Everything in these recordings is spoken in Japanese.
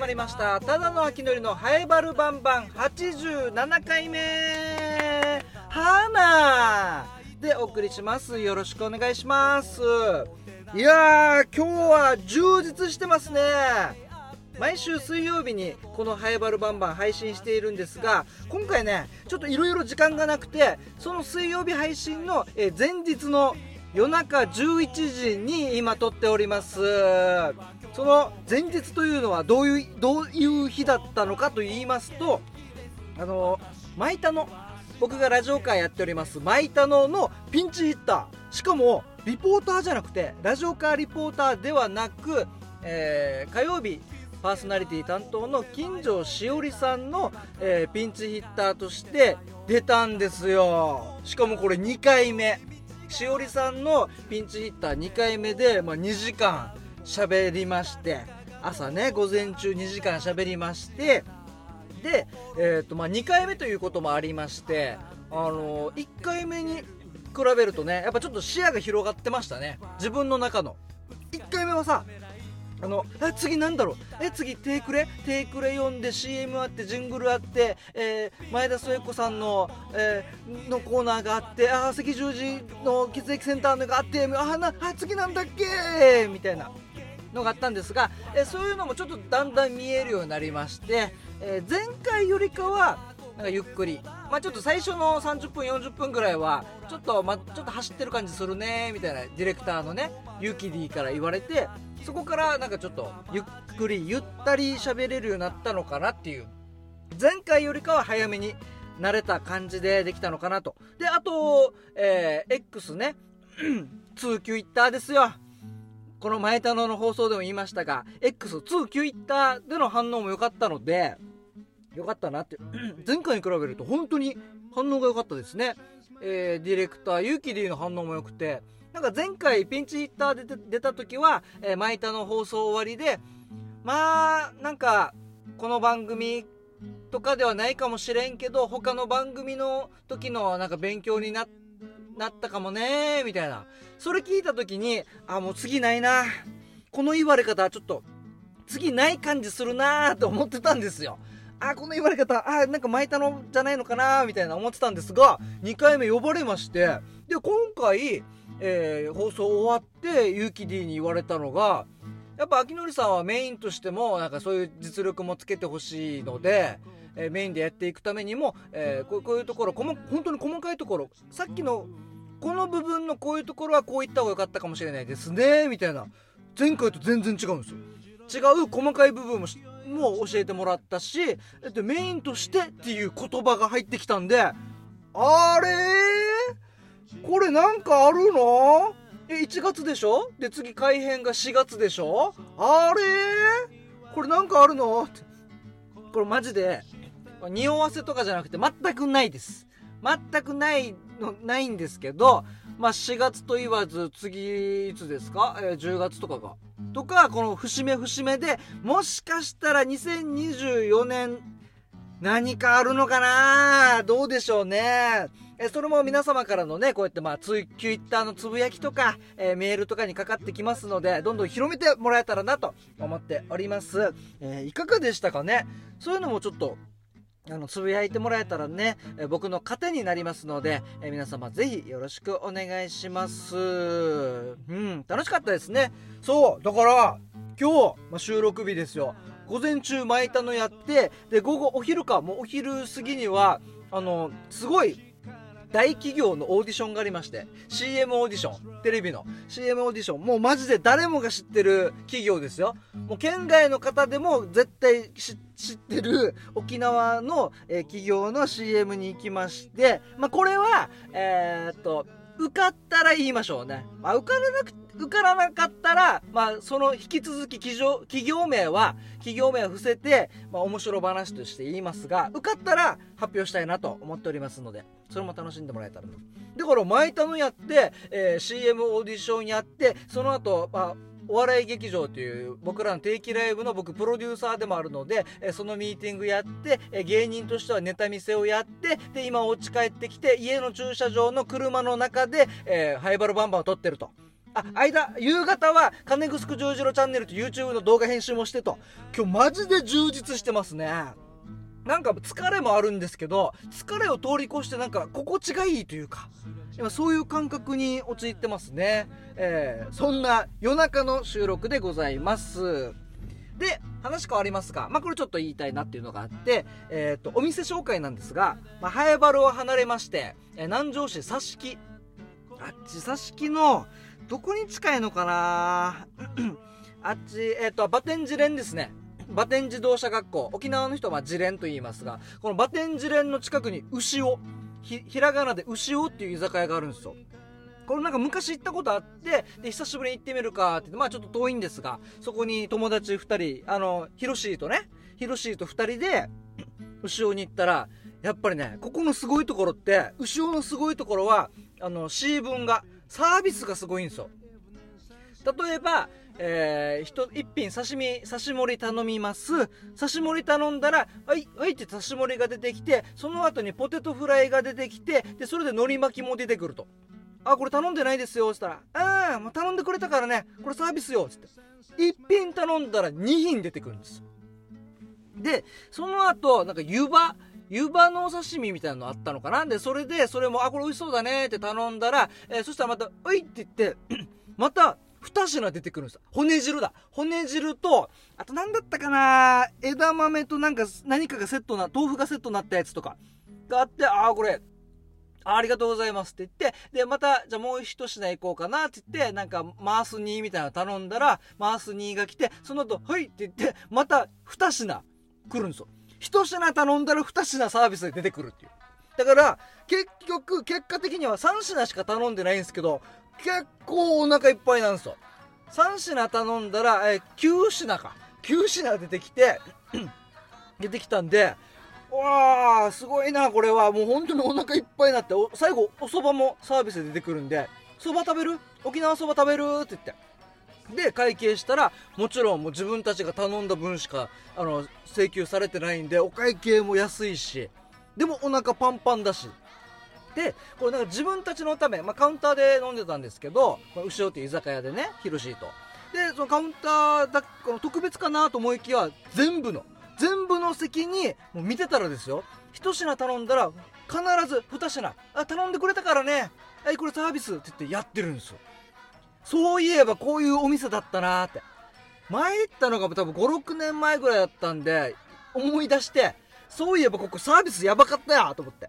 まりました。ただの秋のりのハエバルバンバン。87回目。花でお送りします。よろしくお願いします。いやー今日は充実してますね。毎週水曜日にこの「ハエバルバンバン」配信しているんですが今回ねちょっといろいろ時間がなくてその水曜日配信の前日の夜中11時に今撮っております。その前日というのはどういうどういう日だったのかと言いますとあのマイタノ僕がラジオ会やっております。マイタノのピンチヒッター。しかもリポーターじゃなくてラジオカーリポーターではなく、えー、火曜日パーソナリティ担当の金城しおりさんの、えー、ピンチヒッターとして出たんですよ。しかもこれ2回目。しおりさんのピンチヒッター2回目で、まあ、2時間喋りまして朝ね午前中2時間喋りましてで、えーとまあ、2回目ということもありましてあのー、1回目に比べるとねやっぱちょっと視野が広がってましたね。自分の中の。1回目はさあのえ次なんだろう？え次テイクレ？テイクレ読んで CM あってジングルあって、えー、前田添子さんの,、えー、のコーナーがあってあ赤十字の血液センターのがあってあなあ次なんだっけ？みたいな。のがあったんですが、えー、そういうのもちょっとだんだん見えるようになりまして、え前回よりかはなんかゆっくり、まあ、ちょっと最初の30分40分ぐらいはちょっと、まあ、ちょっと走ってる感じするねみたいな。ディレクターのねユキディから言われてそこからなんかちょっとゆっくりゆったり喋れるようになったのかなっていう。前回よりかは早めに慣れた感じでできたのかなと。であと、えー、X ね。2級イッターですよ。この前田野の放送でも言いましたが X2 級イッターでの反応も良かったので良かったなって。前回に比べると本当に反応が良かったですね、えー、ディレクターゆうき D の反応も良くてなんか前回ピンチヒッターで出た時は、えー、マイタの放送終わりで、まあ、なんか、この番組とかではないかもしれんけど、他の番組の時のなんか勉強になったかもねみたいな。それ聞いた時に、あ、もう次ないな。この言われ方ちょっと、次ない感じするなと思ってたんですよ。あ、この言われ方、あ、なんか巻いたのじゃないのかなみたいな思ってたんですが、2回目呼ばれまして、で、今回、えー、放送終わってゆうき D に言われたのがやっぱ秋典さんはメインとしてもなんかそういう実力もつけてほしいので、えー、メインでやっていくためにも、えー、こうこういうところ本当に細かいところさっきのこの部分のこういうところはこういった方が良かったかもしれないですねみたいな。前回と全然違うんですよ。違う細かい部分もも教えてもらったしメインとしてっていう言葉が入ってきたんであれこれなんかあるの？え、1月でしょ？で、次改編が4月でしょ？あれ？これなんかあるの？これマジで、匂わせとかじゃなくて全くないです。全くないの、ないんですけど、まあ4月と言わず、次いつですか？えー、10月とかが。とか、この節目節目で、もしかしたら2024年何かあるのかな？どうでしょうね。えそれも皆様からのね、こうやってまあ、ツイッターのつぶやきとか、えー、メールとかにかかってきますので、どんどん広めてもらえたらなと思っております。えー、いかがでしたかね？そういうのもちょっと、あの、つぶやいてもらえたらね、え僕の糧になりますので、え皆様ぜひよろしくお願いします。うん、楽しかったですね。そう、だから、今日、まあ、収録日ですよ。午前中巻いたのやって、で、午後、お昼か、もうお昼過ぎには、あの、すごい、大企業のオーディションがありまして CM オーディションテレビの。CM オーディションもうマジで誰もが知ってる企業ですよ。もう県外の方でも絶対知ってる沖縄の、えー、企業の CM に行きましてまあこれはえー、っと受かったら言いましょうね、まあ、受からなく受からなかったら、まあ、その引き続き企業企業名は企業名は伏せて、まあ、面白話として言いますが受かったら発表したいなと思っておりますのでそれも楽しんでもらえたらと。で、これ、マイタムやって、えー、CM オーディションやってその後、まあお笑い劇場という僕らの定期ライブの僕プロデューサーでもあるので、えそのミーティングやって、え芸人としてはネタ見せをやってで今お家帰ってきて家の駐車場の車の中で、えー、ハイバルバンバンを撮ってると。あ間夕方は金城ジョージロチャンネルと YouTube の動画編集もしてと。今日マジで充実してますね。なんか疲れもあるんですけど疲れを通り越してなんか心地がいいというか今そういう感覚に陥ってますね、えー、そんな夜中の収録でございます。で話変わりますが、まあ、これちょっと言いたいなっていうのがあって、えっ、ー、とお店紹介なんですが、まあ、早原を離れまして、えー、南城市佐敷。あっち佐敷のどこに近いのかな？あっち、えっ、ー、と、バテンジレンですね。バテン自動車学校。沖縄の人はジレンと言いますが、このバテンジレンの近くに牛尾、ひ、ひらがなで牛尾っていう居酒屋があるんですよ。これなんか昔行ったことあって、で、久しぶりに行ってみるかってって、まあちょっと遠いんですが、そこに友達2人、あの、ヒロシーとね、ヒロシーと2人で、牛尾に行ったら、やっぱりね、ここのすごいところって、牛尾のすごいところは、あの、ー分が、サービスがすごいんですよ。例えば、えー、一品刺身、刺し盛り頼みます。刺し盛り頼んだら、はい、はいって刺し盛りが出てきて、その後にポテトフライが出てきて、で、それで海苔巻きも出てくると。あ、これ頼んでないですよ、つったら、ああ、もう頼んでくれたからね、これサービスよ、つって。一品頼んだら2品出てくるんです。で、その後、なんか湯葉、湯葉のお刺身みたいなのあったのかなで、それで、それも、あ、これ美味しそうだねって頼んだら、えー、そしたらまた、ういって言って、また、二品出てくるんです。骨汁だ。骨汁と、あと何だったかな枝豆となんか何かがセットな、豆腐がセットになったやつとかがあって、ああ、これ、ありがとうございますって言って、で、また、じゃあもう一品行こうかなって言って、なんか、回す2みたいなの頼んだら、回す2が来て、その後、はいって言って、また二品来るんですよ。一品頼んだら二品サービスで出てくるっていう。だから、結局、結果的には3品しか頼んでないんですけど、結構お腹いっぱいなんですよ。3品頼んだら、え9品か。9品出てきて、出てきたんで、わあ、すごいな、これは。もう本当にお腹いっぱいになって、最後、お蕎麦もサービスで出てくるんで、蕎麦食べる？沖縄蕎麦食べる？って言って。で、会計したら、もちろんもう自分たちが頼んだ分しか、あの、請求されてないんで、お会計も安いし、でもお腹パンパンだし。で、これなんか自分たちのため、まあ、カウンターで飲んでたんですけど、後ろっていう居酒屋でね、ヒロシーと。で、そのカウンターだ、この特別かなと思いきや、全部の、全部の席に、もう見てたらですよ、一品頼んだら、必ず二品、あ、頼んでくれたからね、はい、これサービスって言ってやってるんですよ。そういえばこういうお店だったなって。前行ったのが多分56年前ぐらいだったんで思い出してそういえばここサービスやばかったやと思って。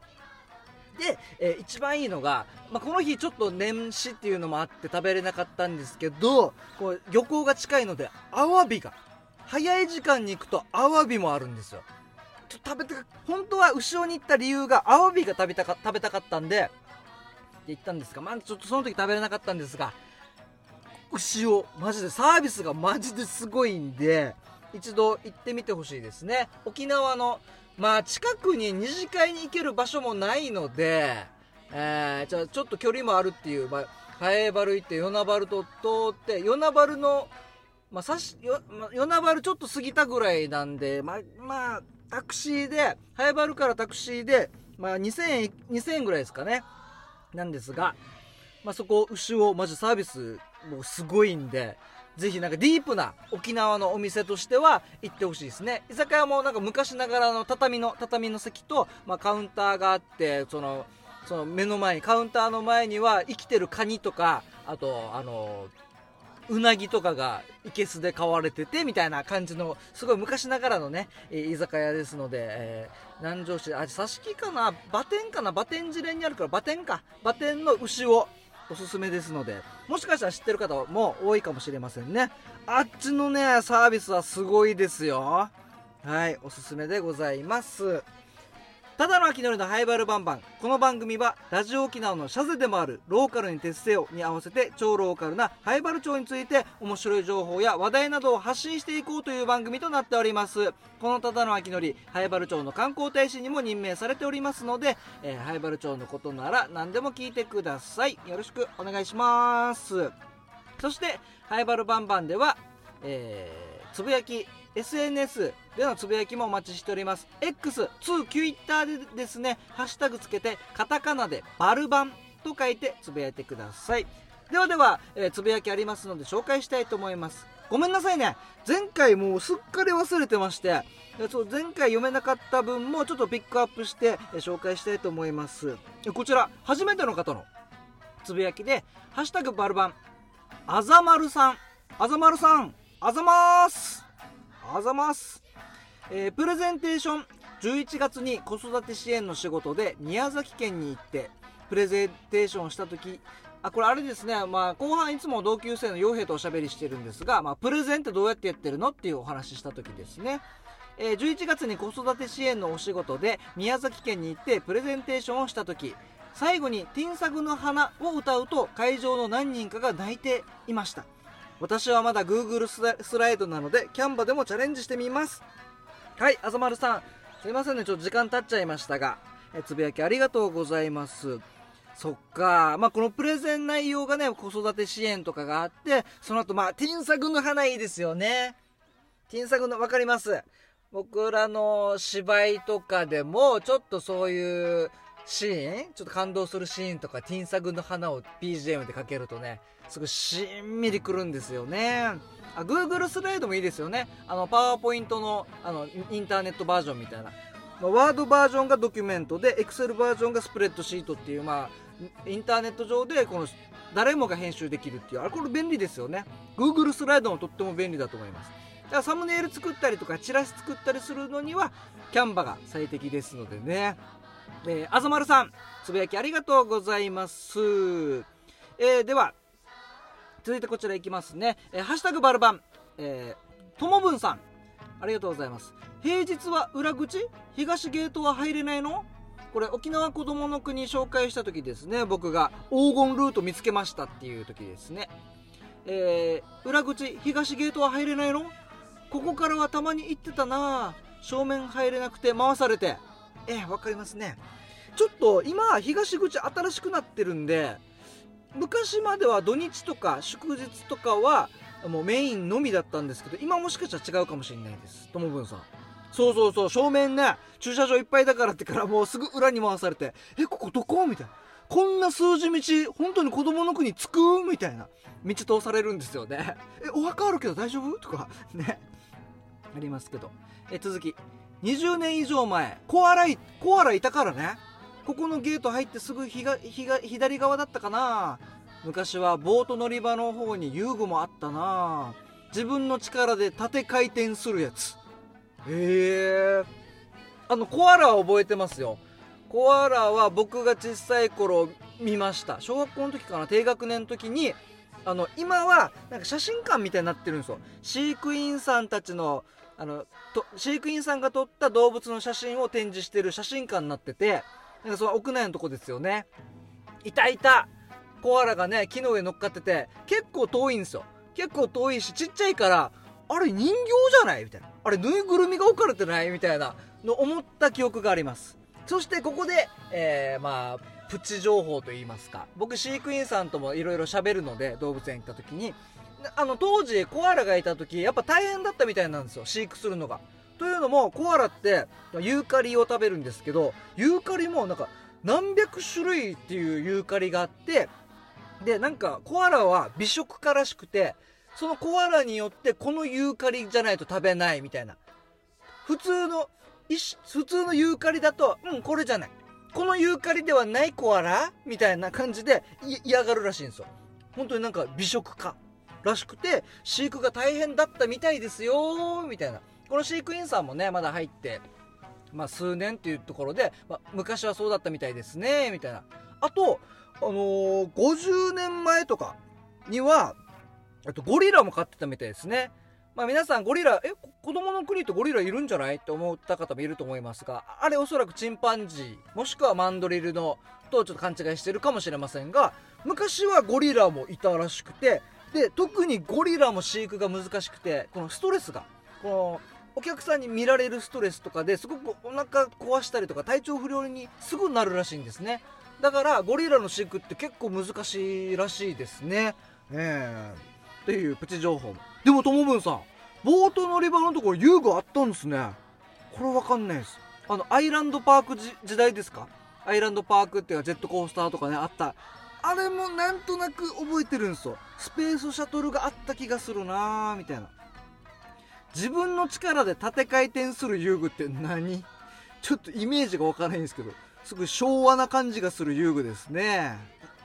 で、えー、一番いいのが、まあ、この日ちょっと年始っていうのもあって食べれなかったんですけどこう漁港が近いのでアワビが早い時間に行くとアワビもあるんですよ。ちょっと食べて本当は後ろに行った理由がアワビが食べたか食べたかったんでって言ったんですがまあちょっとその時食べれなかったんですが牛をマジでサービスがマジですごいんで一度行ってみてほしいですね。沖縄のまあ近くに二次会に行ける場所もないので、えー、じゃあちょっと距離もあるっていう、まあ、ハエバル行って与那原と通って与那原のまあ、さし、よ、まあ、与那原ちょっと過ぎたぐらいなんで、まあ、まあ、タクシーで、ハエバルからタクシーで、まあ、2000円、2000円ぐらいですかね。なんですが、まあ、そこ、牛を、マジサービスもうすごいんで、ぜひなんかディープな沖縄のお店としては行ってほしいですね。居酒屋もなんか昔ながらの畳の、畳の席と、まあ、カウンターがあって、その、その目の前に、カウンターの前には生きてるカニとか、あと、あの、うなぎとかがいけすで買われててみたいな感じのすごい昔ながらのね、え、居酒屋ですので、えー、南城市あ佐敷かな？馬天かな？馬天寺連にあるから馬天か。馬天の牛をおすすめですのでもしかしたら知ってる方も多いかもしれませんね。あっちのねサービスはすごいですよ。はいおすすめでございます。ただの秋のりのハイバルバンバンこの番組はラジオ沖縄のシャゼでもあるローカルに徹せよに合わせて超ローカルなハイバル町について面白い情報や話題などを発信していこうという番組となっております。このただの秋のりハイバル町の観光大使にも任命されておりますので、えー、ハイバル町のことなら何でも聞いてください。よろしくお願いします。そしてハイバルバンバンでは、えー、つぶやき SNS でのつぶやきもお待ちしております。X、2、Twitter でですねハッシュタグつけてカタカナでバルバンと書いてつぶやいてください。ではでは、えーつぶやきありますので紹介したいと思います。ごめんなさいね。前回もうすっかり忘れてましてそう前回読めなかった分もちょっとピックアップして紹介したいと思います。こちら初めての方のつぶやきで「ハッシュタグバルバン」あざまるさん。あざまるさんあざまーす。あざます、えープレゼンテーション11月に子育て支援の仕事で宮崎県に行ってプレゼンテーションした時あこれあれですね、まあ、後半いつも同級生の傭兵とおしゃべりしてるんですが、まあ、プレゼンってどうやってやってるのっていうお話しした時ですね、え11月に子育て支援のお仕事で宮崎県に行ってプレゼンテーションをした時最後に「ティンサグの花」を歌うと会場の何人かが泣いていました。私はまだ Google スライドなのでキャンバでもチャレンジしてみます。はいあざまるさん。すいませんねちょっと時間経っちゃいましたが。えつぶやきありがとうございます。そっか。まあこのプレゼン内容がね子育て支援とかがあってその後まあティンサグの花いいですよね。ティンサグの分かります。僕らの芝居とかでもちょっとそういうシーン？ちょっと感動するシーンとかティンサグの花を BGM でかけるとねすごいしんみりくるんですよね。あ Google スライドもいいですよね。あのパワーポイントのあのインターネットバージョンみたいな。ワードバージョンがドキュメントで Excel バージョンがスプレッドシートっていうまあインターネット上でこの誰もが編集できるっていうあれこれ便利ですよね。Google スライドもとっても便利だと思います。だからサムネイル作ったりとかチラシ作ったりするのにはキャンバが最適ですのでね。えー、あざまるさんつぶやきありがとうございます、えーでは続いてこちらいきますね、えーハッシュタグバルバンえーともぶんさんありがとうございます。平日は裏口？東ゲートは入れないの？これ沖縄子どもの国紹介した時ですね。僕が黄金ルート見つけましたっていう時ですね。えー裏口？東ゲートは入れないの？ここからはたまに行ってたな。正面入れなくて回されて。ええわかりますね。ちょっと今東口新しくなってるんで昔までは土日とか祝日とかはもうメインのみだったんですけど今もしかしたら違うかもしれないです。ともぶんさん。そうそうそう。正面ね駐車場いっぱいだからってからもうすぐ裏に回されてえここどこ？みたいな。こんな数字道本当に子供の国着く？みたいな。道通されるんですよね。えお墓あるけど大丈夫？とかね。ありますけど。え続き。20年以上前コアラいコアラいたからね。ここのゲート入ってすぐひが左側だったかな。昔はボート乗り場の方に遊具もあったな。自分の力で縦回転するやつ。へえ。あのコアラは覚えてますよ。コアラは僕が小さい頃見ました。小学校の時かな。低学年の時にあの今はなんか写真館みたいになってるんですよ。飼育員さんたちのあのと飼育員さんが撮った動物の写真を展示してる写真館になっててなんかその屋内のとこですよね。いたいた。コアラがね木の上乗っかってて結構遠いんですよ。結構遠いしちっちゃいからあれ人形じゃない？みたいな。あれぬいぐるみが置かれてない？みたいな。の思った記憶があります。そしてここで、えーまあプチ情報といいますか。僕飼育員さんともいろいろ喋るので動物園行った時に。あの当時コアラがいた時やっぱ大変だったみたいなんですよ。飼育するのが。というのもコアラってユーカリを食べるんですけどユーカリもなんか何百種類っていうユーカリがあってでなんかコアラは美食家らしくてそのコアラによってこのユーカリじゃないと食べないみたいな。普通の普通のユーカリだとうんこれじゃない。このユーカリではないコアラみたいな感じで嫌がるらしいんですよ。本当になんか美食家。らしくて飼育が大変だったみたいですよみたいな。この飼育員さんもねまだ入ってまあ数年っていうところで、まあ、昔はそうだったみたいですねみたいな。あとあのー50年前とかにはあとゴリラも飼ってたみたいですね。まあ皆さんゴリラえ子供の国ってゴリラいるんじゃない？って思った方もいると思いますがあれおそらくチンパンジーもしくはマンドリルのとちょっと勘違いしてるかもしれませんが昔はゴリラもいたらしくてで特にゴリラも飼育が難しくてこのストレスが。このお客さんに見られるストレスとかですごくお腹壊したりとか体調不良にすぐなるらしいんですね。だからゴリラの飼育って結構難しいらしいですね。ええ。っていうプチ情報でもともぶんさんボート乗り場のところ遊具あったんですね。これわかんないです。あのアイランドパーク時代ですか？アイランドパークっていうかジェットコースターとかねあったあれもなんとなく覚えてるんですよ。スペースシャトルがあった気がするなーみたいな。自分の力で縦回転する遊具って何？ちょっとイメージがわからないんですけどすごい昭和な感じがする遊具ですね。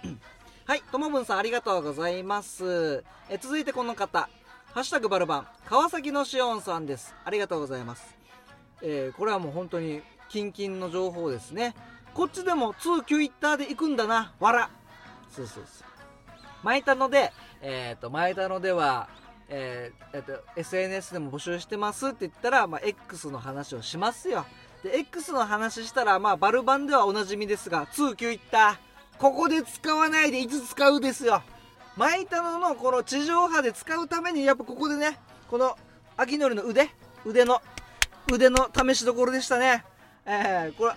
はいともぶんさんありがとうございます。え続いてこの方。ハッシュタグバルバン。川崎のしおんさんです。ありがとうございます。えーこれはもう本当にキンキンの情報ですね。こっちでも通級イッターで行くんだな。わら。そうそうそう。前田のでえっ、と前田のではえーえっと SNS でも募集してますって言ったら、まあ、X の話をしますよ。で X の話したらまあバルバンではおなじみですが通級いった。ここで使わないでいつ使うですよ。マイタノのこの地上波で使うためにやっぱここでねこの秋のりの腕腕の腕の試しどころでしたね。えー、これ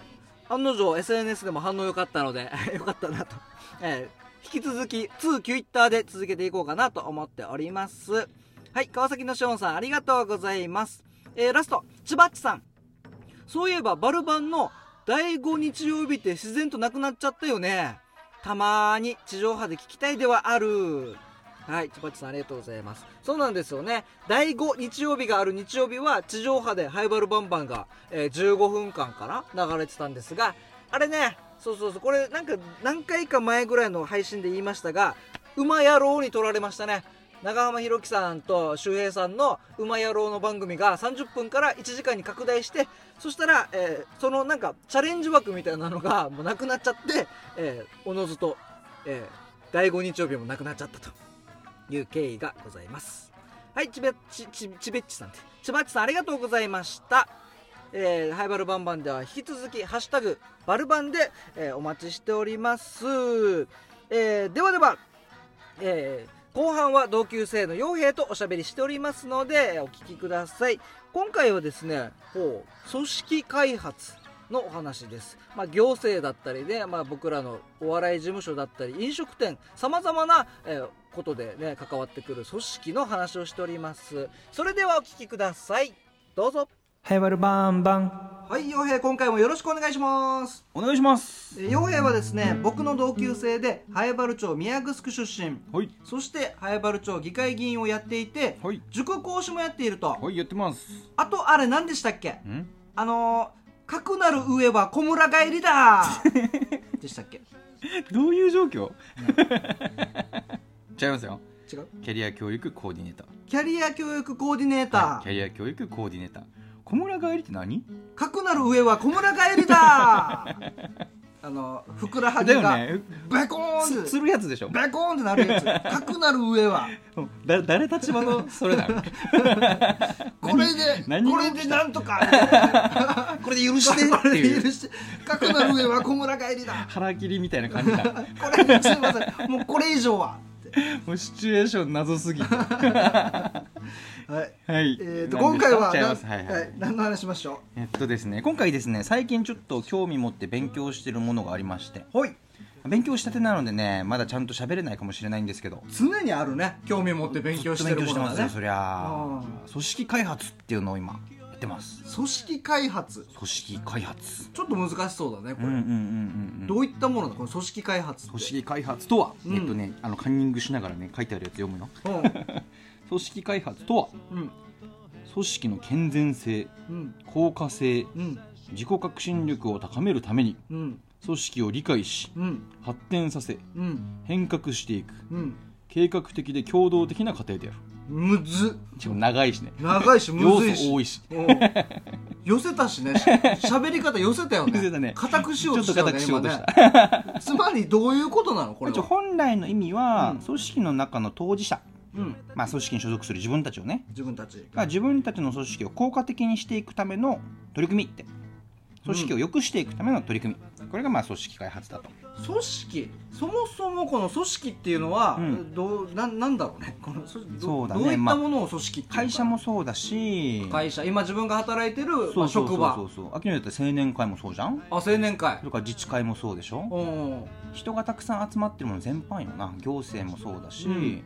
案の定 SNS でも反応良かったので 良かったなと、え引き続き2 q イッターで続けていこうかなと思っております。はい川崎のショーンさんありがとうございます。えー、ラスト千葉っちさん。そういえばバルバンの第5日曜日って自然となくなっちゃったよね。たまーに地上波で聞きたいではある。はい、千葉っちさんありがとうございます。そうなんですよね。第5日曜日がある日曜日は地上波でハイバルバンバンが、えー15分間かな流れてたんですが、あれね、そうそうそう、これなんか何回か前ぐらいの配信で言いましたが、馬野郎に取られましたね。長浜博樹さんと周平さんの「馬野郎」の番組が30分から1時間に拡大してそしたら、えーそのなんかチャレンジ枠みたいなのがもうなくなっちゃって、えーおのずと、えー第5日曜日もなくなっちゃったという経緯がございます。はいちべちちちべっちさんてちばっちさんありがとうございました。えーハイバルバンバンでは引き続き「ハッシュタグバルバンで」えーお待ちしております、えーではでは、えー後半は同級生の傭兵とおしゃべりしておりますのでお聞きください。今回はですねほう。組織開発のお話です、まあ、行政だったりね、まあ、僕らのお笑い事務所だったり飲食店さまざまな、えーことでね関わってくる組織の話をしております。それではお聞きください。どうぞハイバルバンバン。はい傭兵今回もよろしくお願いします。お願いします。えー傭兵はですね僕の同級生で早原町宮城出身。はい。そして早原町議会議員をやっていてはい。塾講師もやっていると。はいやってます。あとあれ何でしたっけ？ん？あのー、かくなる上は小村帰りだ。でしたっけ？どういう状況？違いますよ。違う？キャリア教育コーディネーター。キャリア教育コーディネーター、はいキャリア教育コーディネーター小村帰りって何？かくなる上は小村帰りだ。あのふくらはぎがね。ベコーンって。つつるやつでしょ。ベコーンってなるやつ。かくなる上は。だ誰立場のそれなの？これでこれでなんとか。これで許してこれで許して。かくなる上は小村帰りだ。腹切りみたいな感じだ。これですいません。もうこれ以上は もうシチュエーション謎すぎて。はい。はい。えー、と今回は違います。はいはい、はい、何の話しましょえっとですね今回ですね最近ちょっと興味持って勉強してるものがありまして。うほい。勉強したてなのでねまだちゃんと喋れないかもしれないんですけど。常にあるね。興味持って勉強してるものがね。ずっと勉強してますよそりゃあ。組織開発っていうのを今。やってます。組織開発。組織開発。ちょっと難しそうだねこれ、うんうんうんうんうん。どういったものだ？この組織開発って。組織開発とは、うん。えっとねあのカンニングしながらね書いてあるやつ読むよう 組織開発とはんうん。組織の健全性うん。効果性うん。自己革新力を高めるためにうん。組織を理解しうん。発展させうん。変革していく。うん。計画的で共同的な過程であるむず。っしかも長いしね。長いしむ要ずいし。素多いし。うん。寄せたしね。し 喋り方寄せたよね。寄せたね。固くしようとしたよね。つまりどういうことなのこれ本来の意味は、うん。組織の中の当事者、うん。まあ、組織に所属する自分たちをね。自分たち。が自分たちの組織を効果的にしていくための取り組みって。組織を良くしていくための取り組み、これがまあ組織開発だと組織そもそもこの組織っていうのは、うん。どうななんだろうね。このそうだね。どういったまあものを組織会社もそうだし。会社今自分が働いてるまあ、そうそうそう職場そう。そう秋野だって青年会もそうじゃん？あ青年会。それから自治会もそうでしょ？うん。人がたくさん集まってるもの全般よな。行政もそうだし、うん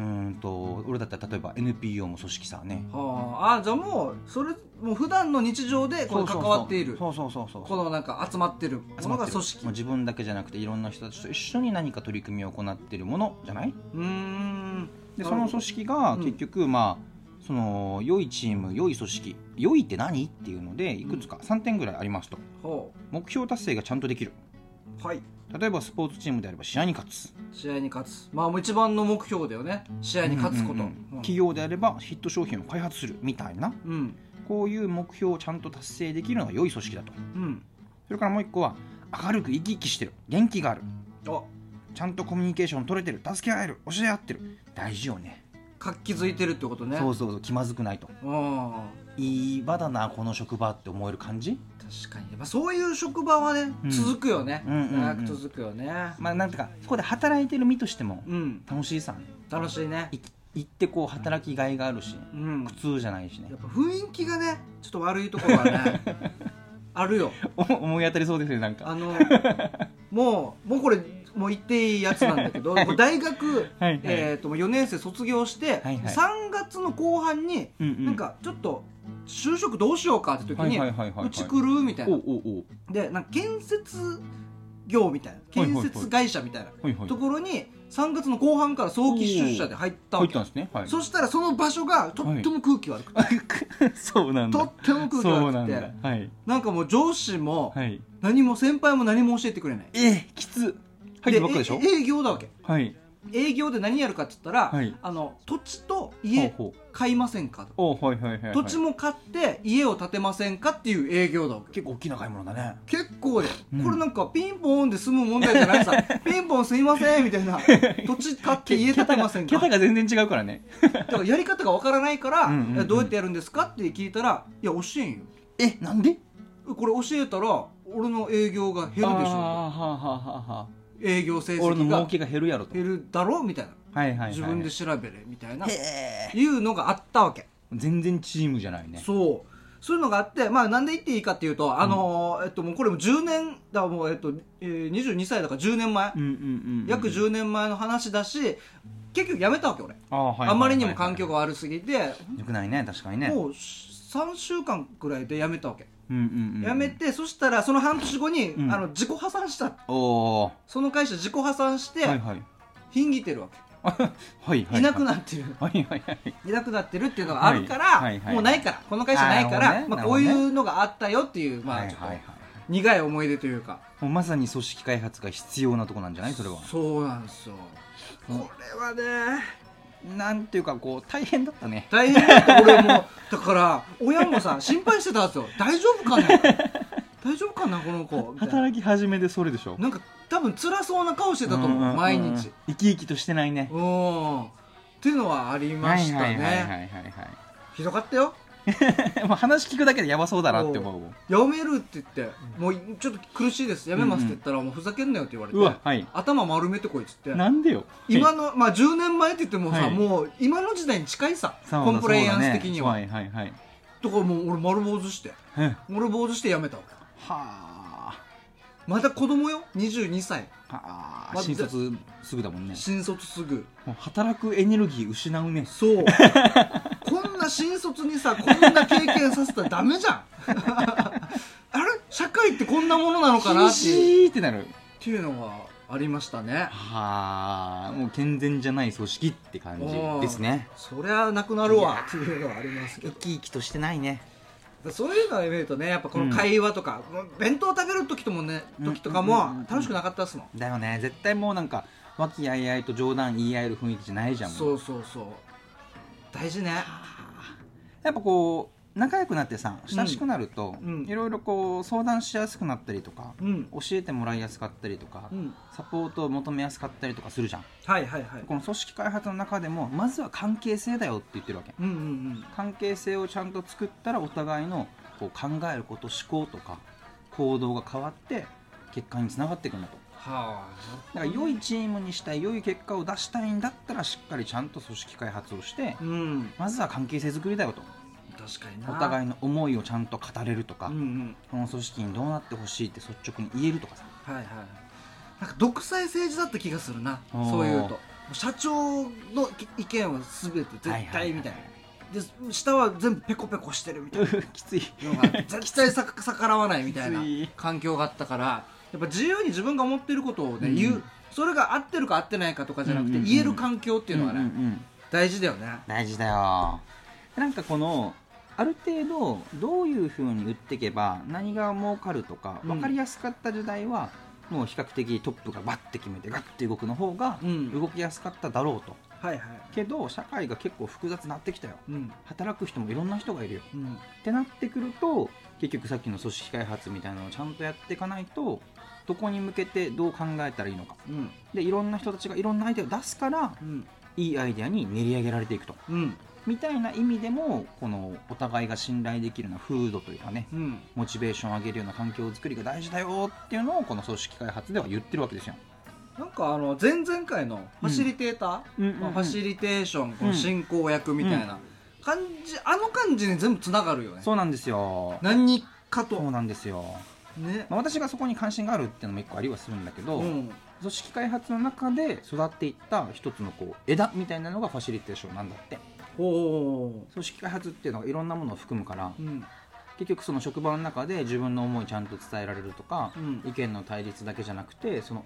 うーんと俺だったら例えば NPO も組織さね。はあ。あじゃあもうそれもう普段の日常でこの関わっている。そうそうそうそう。このなんか集まってるもの集まってる。が組織。もう自分だけじゃなくていろんな人たちと一緒に何か取り組みを行っているものじゃない？うーん。でその組織がうん。結局まあその良いチーム良い組織良いって何？っていうのでいくつか3点ぐらいありますと。ほ目標達成がちゃんとできる。うはい例えばスポーツチームであれば試合に勝つ。試合に勝つ。まあもう一番の目標だよね。試合に勝つこと。うんうんうん。企業であればヒット商品を開発するみたいな。うん。こういう目標をちゃんと達成できるのが良い組織だと。うん。それからもう一個は明るく生き生きしてる。元気がある。あちゃんとコミュニケーション取れてる。助け合える。教え合ってる。大事よね。活気づいてるってことね。そうそうそう。気まずくないと。うん。いい場だなこの職場って思える感じ？確かに、まあ、そういう職場はね、うん。続くよね、うんうんうん。長く続くよね。まあなんていうかそこで働いてる身としてもうん。楽しいさ。楽しいね。い行ってこう働きがいがあるしうん。苦痛じゃないしね。やっぱ雰囲気がねちょっと悪いところはね あるよ。お思い当たりそうですねなんか。あのもうもうこれもう言っていいやつなんだけどもう大学、はいはい。えー、ともう4年生卒業して、はいはい。3月の後半に、うんうん。なんかちょっと就職どうしようかって時に、はいはいはいはいはい。うち来るみたいな。でなんか建設業みたいなはいはいはい。建設会社みたいなはいはい。ところに3月の後半から早期出社で入った。わけ入ったんですね。はい。そしたらその場所がとっても空気悪くて、そうなんだ。とっても空気悪くて。なんだ。はい。なんかもう上司もはい。何も先輩も何も教えてくれない。えきつ。入ってばっかでしょ？え営業だわけ。はい営業で何やるかって言ったら、はい。あの土地と家ほうほう。買いませんかと。おはいはいはいはい。土地も買って家を建てませんかっていう営業だわけ。結構大きな買い物だね。結構で、うん。これなんかピンポンで済む問題じゃないさ。ピンポンすいませんみたいな。土地買って家建てませんか。桁が全然違うからね。だからやり方がわからないから、うんうんうん。えどうやってやるんですかって聞いたらいや教えんよ。えなんで？これ教えたら俺の営業が減るでしょ。あーはあはあはあは営業成あ俺の績が儲けが減るやろと。減るだろうみたいな。はいはいはい自分で調べれみたいな。いうのがあったわけ。全然チームじゃないね。そう。そういうのがあって、まあ、なんで言っていいかっていうと、あのーえっと、もうこれも10年だもう、えっとえー、22歳だから10年前、約10年前の話だし結局やめたわけ俺、あまりにも環境が悪すぎて、よくないね確かにね。もう3週間くらいでやめたわけ、うんうんうん。やめてそしたらその半年後に、うん。あの自己破産したその会社自己破産して、はいはい。ひんぎてるわけ、はいはいい。なくなってる。はいはいはい。いなくなってるっていうのがあるから、はい。はいはいもうないから。この会社ないから、まあ、こういうのがあったよっていう、まあちょっとはいはい。はい苦い思い出というか。もうまさに組織開発が必要なとこなんじゃない？それは。そうなんですよ。うんこれはねなんていうかこう大変だったね。大変だった。俺もだから 親もさ心配してたんですよ。大丈夫かな 大丈夫かなこの子？働き始めでそれでしょ？なんか多分辛そうな顔してたと思う毎日。生き生きとしてないね。うん。っていうのはありましたはいはいはいはいねはい。ひどかったよ。はい もう話聞くだけでやばそうだなって思うやめるって言ってもうちょっと苦しいです。やめますって言ったらもうふざけんなよって言われてうわはい。頭丸めてこいっつって。なんでよ。今のまあ10年前って言ってもさはい。もう今の時代に近いさそうだコンプライアンス的には。そうだねはいはいはい。だからもう俺丸坊主してうん。は丸坊主してやめたわけ。あ。まだ子供よ？22歳。はあま新卒すぐだもんね。新卒すぐ。もう働くエネルギー失うね。そう な新卒にさこんな経験させたらダメじゃん。あれ？社会ってこんなものなのかな厳って。いうしいってなる。っていうのがありましたね。はあもう健全じゃない組織って感じですね。そりゃなくなるわ。っていうのはありますけど。生き生きとしてないね。そういうのを見るとねやっぱこの会話とか、もう弁当食べる時ともね時とかうん。うんうんうん。も楽しくなかったっすもん、だよね。絶対もうなんか和気あいあいと冗談言い合える雰囲気じゃないじゃん。そうそうそう。大事ねやっぱこう仲良くなってさ親しくなると、うん。いろいろこう相談しやすくなったりとか、うん。教えてもらいやすかったりとか、うんサポートを求めやすかったりとかするじゃん。はいはいはい。この組織開発の中でもまずは関係性だよって言ってるわけ。うんうんうん。関係性をちゃんと作ったらお互いのこう考えること思考とか行動が変わって結果につながっていくんだとはだから良いチームにしたい良い結果を出したいんだったらしっかりちゃんと組織開発をしてあうん。まずは関係性作りだよと。確かにな。お互いの思いをちゃんと語れるとか、うんうん。この組織にどうなってほしいって率直に言えるとかさ。はいはいなんか独裁政治だった気がするな。そういうと。社長の意見は全て絶対みたいな、はで下は全部ペコペコしてるみたいな。きつい。のが絶対さ逆らわないみたいな 環境があったからやっぱ自由に自分が思ってることをね、うん。言う。それが合ってるか合ってないかとかじゃなくて、言える環境っていうのがね、大事だよね。大事だよ。なんかこのある程度どういうふうに売っていけば何が儲かるとかうん。分かりやすかった時代は、もう比較的トップがバッて決めてガッて動くの方がうん。動きやすかっただろうと、はいはい。けど社会が結構複雑になってきたよ。うん。働く人もいろんな人がいるよ。うん。ってなってくると結局さっきの組織開発みたいなのをちゃんとやっていかないとどこに向けてどう考えたらいいのか。うん。でいろんな人たちがいろんなアイデアを出すからうん。いいアイデアに練り上げられていくと。うん。みたいな意味でもこのお互いが信頼できるような風土というかねうん。モチベーションを上げるような環境づくりが大事だよっていうのをこの組織開発では言ってるわけですよ。なんかあの前々回のファシリテーター、ファシリテーションこの進行役みたいな感じ、あの感じに全部つながるよね。そうなんですよ。何かと。そうなんですよ。ね。まあ、私がそこに関心があるっていうのも一個ありはするんだけど、うん。組織開発の中で育っていった一つのこう枝みたいなのがファシリテーションなんだって。ほ組織開発っていうのがいろんなものを含むからううん。結局その職場の中で自分の思いちゃんと伝えられるとか、うん。意見の対立だけじゃなくてその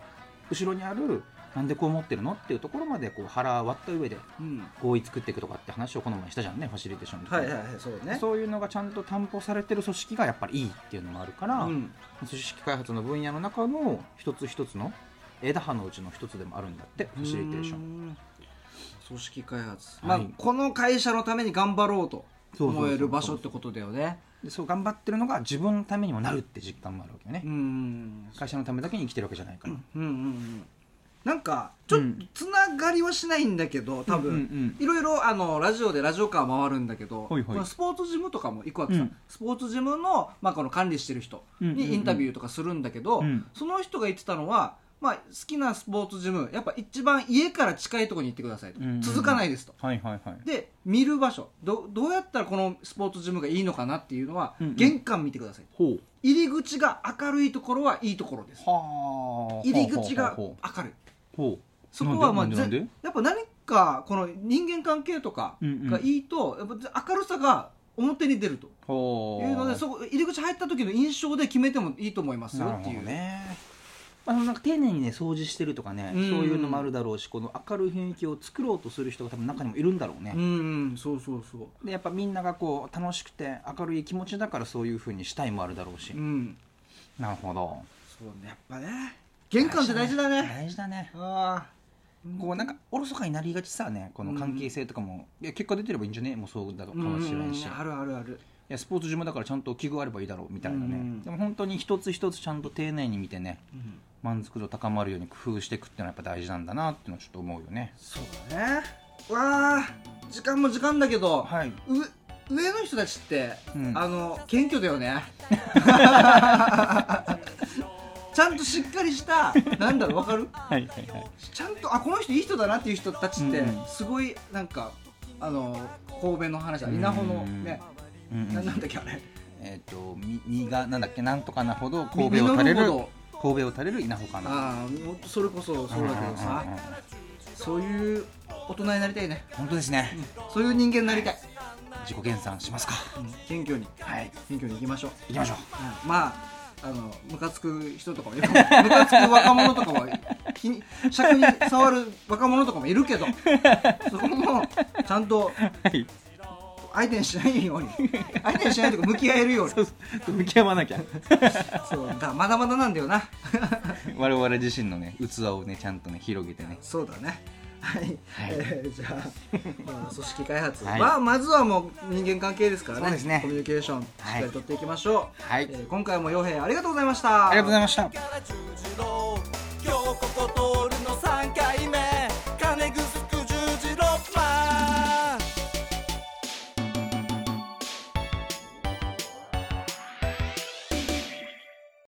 後ろにあるなんでこう思ってるのっていうところまでこう腹割った上でうん。合意作っていくとかって話をこの前したじゃんねファシリテーションで、はいはいはいそうね。そういうのがちゃんと担保されてる組織がやっぱりいいっていうのもあるから、うん。組織開発の分野の中の一つ一つの枝葉のうちの一つでもあるんだってファシリテーション。ン組織開発、はい。まあこの会社のために頑張ろうと思える場所ってことだよね。でそう頑張ってるのが自分のためにもなるって実感もあるわけよね、うん。会社のためだけに生きてるわけじゃないから、うんうんうんなんかちょっとうんつながりはしないんだけど多分、いろいろあのラジオでラジオカー回るんだけど、はいはい。スポーツジムとかも行くわけさ、うん。スポーツジムの,、まあこの管理してる人にインタビューとかするんだけど、うん。その人が言ってたのは、まあ、好きなスポーツジムやっぱ一番家から近いところに行ってくださいと、うんうんうん。続かないですと。はいはいはい。で見る場所。どどうやったらこのスポーツジムがいいのかなっていうのは、うんうん。玄関見てくださいほう。入り口が明るいところはいいところです。はあ。入り口が明るいそこはまあぜやっぱ何かこの人間関係とかうんうん。がいいと、やっぱ明るさが表に出ると。いうのでそこ入り口入った時の印象で決めてもいいと思いますよっていう、ねまあ、なんか丁寧にね掃除してるとかね、うん。そういうのもあるだろうしこの明るい雰囲気を作ろうとする人が多分中にもいるんだろうね、うんうん。そうそうそう。でやっぱみんながこう楽しくて明るい気持ちだからそういうふうにしたいもあるだろうし、うん。なるほど。そうね。やっぱね玄関って大事だね。大事だね。あこうなんかおろそかになりがちさね。この関係性とかも、いや結果出てればいいんじゃね？もうそうだろあうかもしれないし、いあるあるある。やスポーツジムだからちゃんと器具あればいいだろうみたいなね、うんでも本当に一つ一つちゃんと丁寧に見てねうん満足度高まるように工夫していくっていうのはやっぱ大事なんだなっていうのはちょっと思うよね。そうだね。わあ時間も時間だけど、はい。う上の人たちって、うん。あの謙虚だよね ちゃんとしっかりした なんだろうわかる？はいはいはい。ちゃんとあこの人いい人だなっていう人たちって、すごいなんかあの神戸の話だ稲穂のね、うんうん。ななんだっけあれ？えっ、とみ身がなんだっけなんとかなほど神戸を垂れる実るほど。神戸を垂れる稲穂かな。ああもっとそれこそそうだけどさ。うんうんうんうん。そういう大人になりたいね。本当ですね、そういう人間になりたい、自己減産しますか。うん。謙虚に。はい。謙虚にいきましょう。行きましょう。うん。まああのムカつく人とかもいる。ムカつく若者とかも気に尺に触る若者とかもいるけどそこもちゃんとはい。相手にしないように相手にしないとか向き合えるように。そうそう。向き合わなきゃ。そうだまだまだなんだよな。我々自身のね器をねちゃんとね広げてね。そうだねはい、えー、じゃあ、まあ、組織開発、はい、まあ、まずはもう人間関係ですからね、ね、コミュニケーションしっかりとっていきましょう、はい。えー、今回も傭兵ありがとうございました。ありがとうございました。今日、ここと